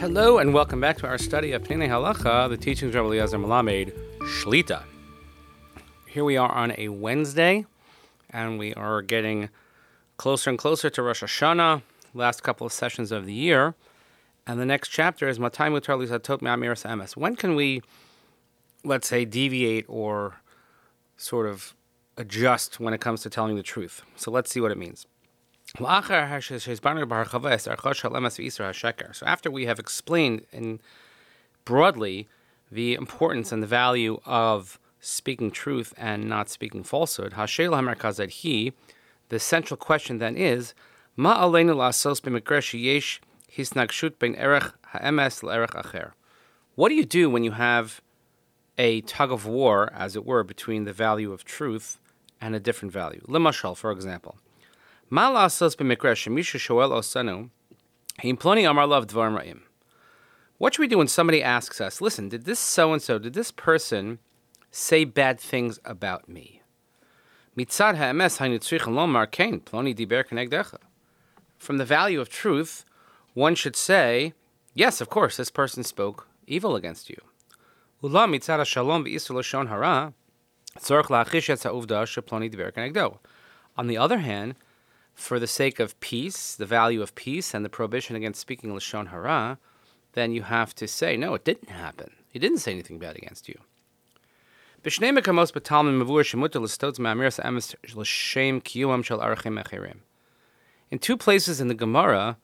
Hello and welcome back to our study of Peninei Halacha, the teachings of Eliezer Melamed, Shlita. Here we are on a Wednesday, and we are getting closer and closer to Rosh Hashanah, last couple of sessions of the year. And the next chapter is Matai Mutar Lisatot Me'amiras Emes. When can we, let's say, deviate or sort of adjust when it comes to telling the truth? So let's see what it means. So after we have explained in broadly the importance and the value of speaking truth and not speaking falsehood, he, the central question then is, what do you do when you have a tug of war, as it were, between the value of truth and a different value? Limashal, for example. What should we do when somebody asks us, listen, did this so and so, did this person say bad things about me? From the value of truth, one should say, yes, of course, this person spoke evil against you. On the other hand, for the sake of peace, the value of peace, and the prohibition against speaking lashon hara, then you have to say, no, it didn't happen. He didn't say anything bad against you. In two places in the Gemara,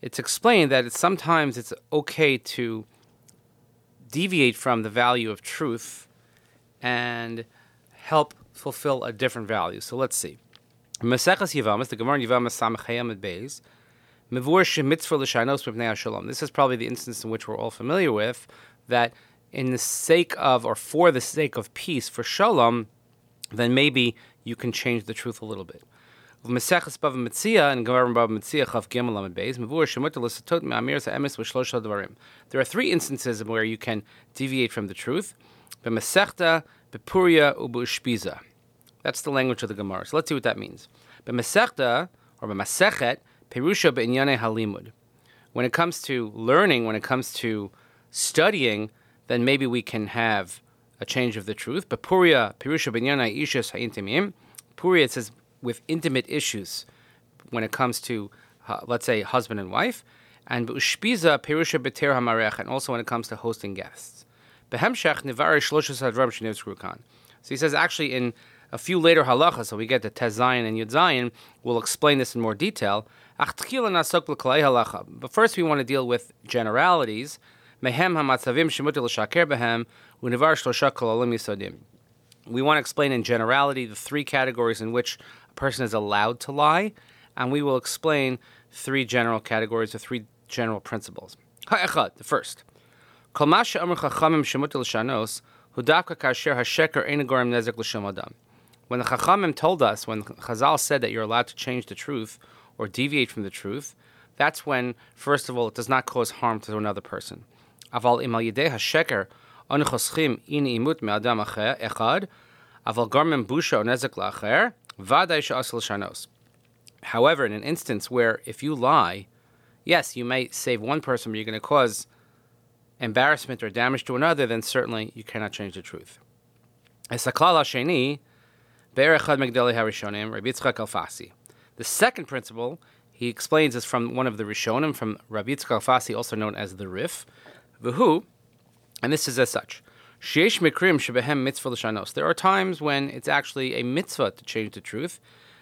it's explained that it's sometimes it's okay to deviate from the value of truth and help fulfill a different value. So let's see. Mesechas Yivamas, the Gemara Yivamas Samachayam at Beis, Mevur Shemitzvah L'Shainos Mipnei Shalom. This is probably the instance in which we're all familiar with, that in the sake of, or for the sake of peace, for Shalom, then maybe you can change the truth a little bit. Mesechas Bava Metzia and Gemara Bava Metzia Chav Gimel Amid Beis Shemut L'Satot Me'amir V'Shlosh Dvarim. There are three instances where you can deviate from the truth: B'Mesechta, B'Puria, U'B'Ushpiza. That's the language of the Gemara. So let's see what that means. B'mesechta, or b'masechet, perusha b'inyane halimud. When it comes to learning, when it comes to studying, then maybe we can have a change of the truth. But puria, perusha b'inyane ishas ha'intimim. Puria, it says with intimate issues when it comes to, uh, let's say, husband and wife. And ushpiza perusha beter hamarech, and also when it comes to hosting guests. Behemshech nivarish shloshas hadram So he says actually in a few later halachas, so we get to Tezayin and Yud we'll explain this in more detail. But first, we want to deal with generalities. We want to explain in generality the three categories in which a person is allowed to lie, and we will explain three general categories or three general principles. The first. When the Chachamim told us, when Chazal said that you're allowed to change the truth or deviate from the truth, that's when, first of all, it does not cause harm to another person. Aval imal yidei hasheker onichoschim in imut me'adam echad, aval garmem busha onezek la'acher, vaday she'asel shanos. However, in an instance where if you lie, yes, you may save one person, but you're going to cause embarrassment or damage to another, then certainly you cannot change the truth. Esaklal sheni the second principle he explains is from one of the Rishonim, from Rabbi Yitzchak Alfasi, also known as the Rif, V'hu, and this is as such. Sheish mikrim shebehem mitzvah l'shanos. There are times when it's actually a mitzvah to change the truth.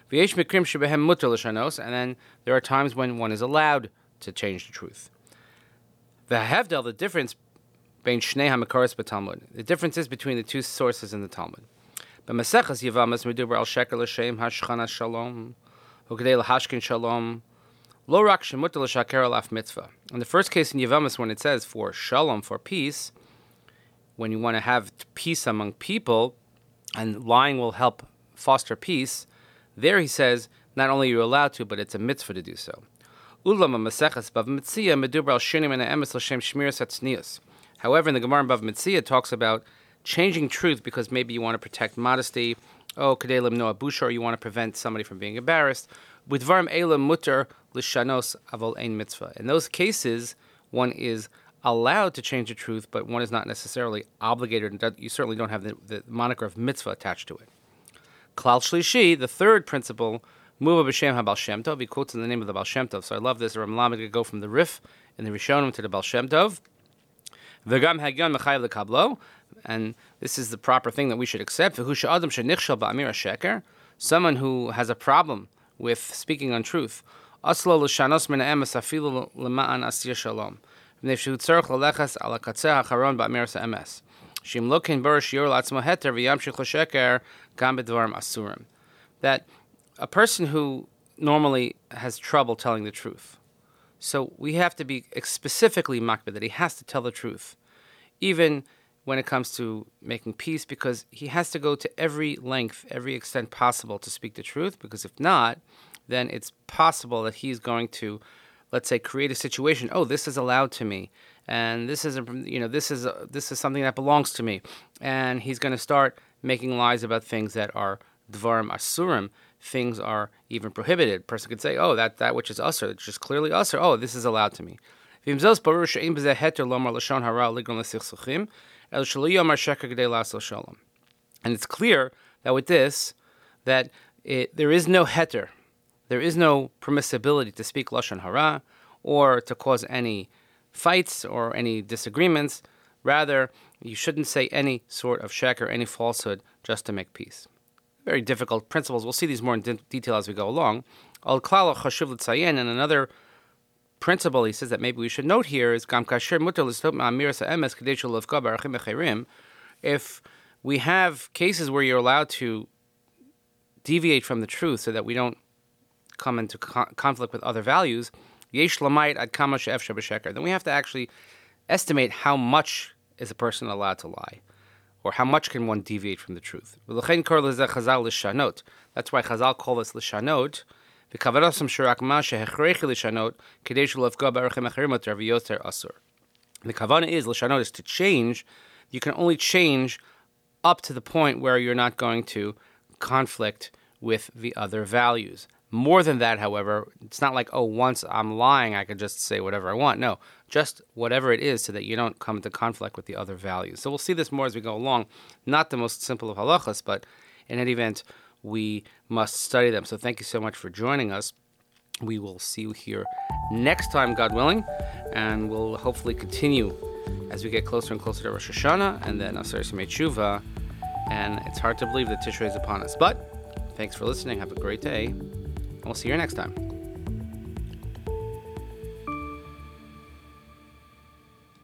V'yesh mikrim shebehem mutter l'shanos, and then there are times when one is allowed to change the truth. V'hevdel, the difference between shnei hamakoros b'talmud. The difference is between the two sources in the Talmud. B'Maseches Yivamas Meduber al Sheker L'Shem Hashchana Shalom Ukdei L'Hashkin Shalom Lo Rak Shemut L'Shaker Alaf Mitzvah. In the first case in Yivamas, when it says for Shalom, for peace, when you want to have peace among people, and lying will help foster peace, there he says not only are you allowed to, but it's a mitzvah to do so. Al However, in the Gemara Bava Metzia, it talks about changing truth because maybe you want to protect modesty. Oh, kadelim no abushar, you want to prevent somebody from being embarrassed. With varm elam mutter lishanos avol ein mitzvah. In those cases, one is allowed to change the truth, but one is not necessarily obligated. And you certainly don't have the, the moniker of mitzvah attached to it. Klal Shlishi, the third principle, Muva b'shem haBaal Shem Tov. He quotes in the name of the Baal Shem Tov. So I love this. Ram Lamed go from the Rif in the Rishonim to the Baal Shem Tov. Hagyon mechayev lekablo. And this is the proper thing that we should accept. Someone who has a problem with speaking untruth. That a person who normally has trouble telling the truth. So we have to be specifically makbid that he has to tell the truth, even when it comes to making peace, because he has to go to every length, every extent possible to speak the truth. Because if not, then it's possible that he's going to, let's say, create a situation. Oh, this is allowed to me, and this is, a, you know, this is a, this is something that belongs to me, and he's going to start making lies about things that are dvarim asurim things are even prohibited. A person could say, oh, that, that which is usher, it's just clearly usher. Oh, this is allowed to me. And it's clear that with this, that it, there is no heter, there is no permissibility to speak lashon hara or to cause any fights or any disagreements. Rather, you shouldn't say any sort of sheker, any falsehood, just to make peace very difficult principles. We'll see these more in de- detail as we go along. Al klal chashuv and another principle he says that maybe we should note here is. If we have cases where you're allowed to deviate from the truth so that we don't come into co- conflict with other values, then we have to actually estimate how much is a person allowed to lie or how much can one deviate from the truth? That's why Chazal call this lishanot. The kavana is lishanot is to change. You can only change up to the point where you're not going to conflict with the other values. More than that, however, it's not like, oh, once I'm lying, I can just say whatever I want. No, just whatever it is so that you don't come into conflict with the other values. So we'll see this more as we go along. Not the most simple of halachas, but in any event, we must study them. So thank you so much for joining us. We will see you here next time, God willing, and we'll hopefully continue as we get closer and closer to Rosh Hashanah and then Asar Simei Tshuva. And it's hard to believe that Tishrei is upon us. But thanks for listening. Have a great day. And we'll see you next time.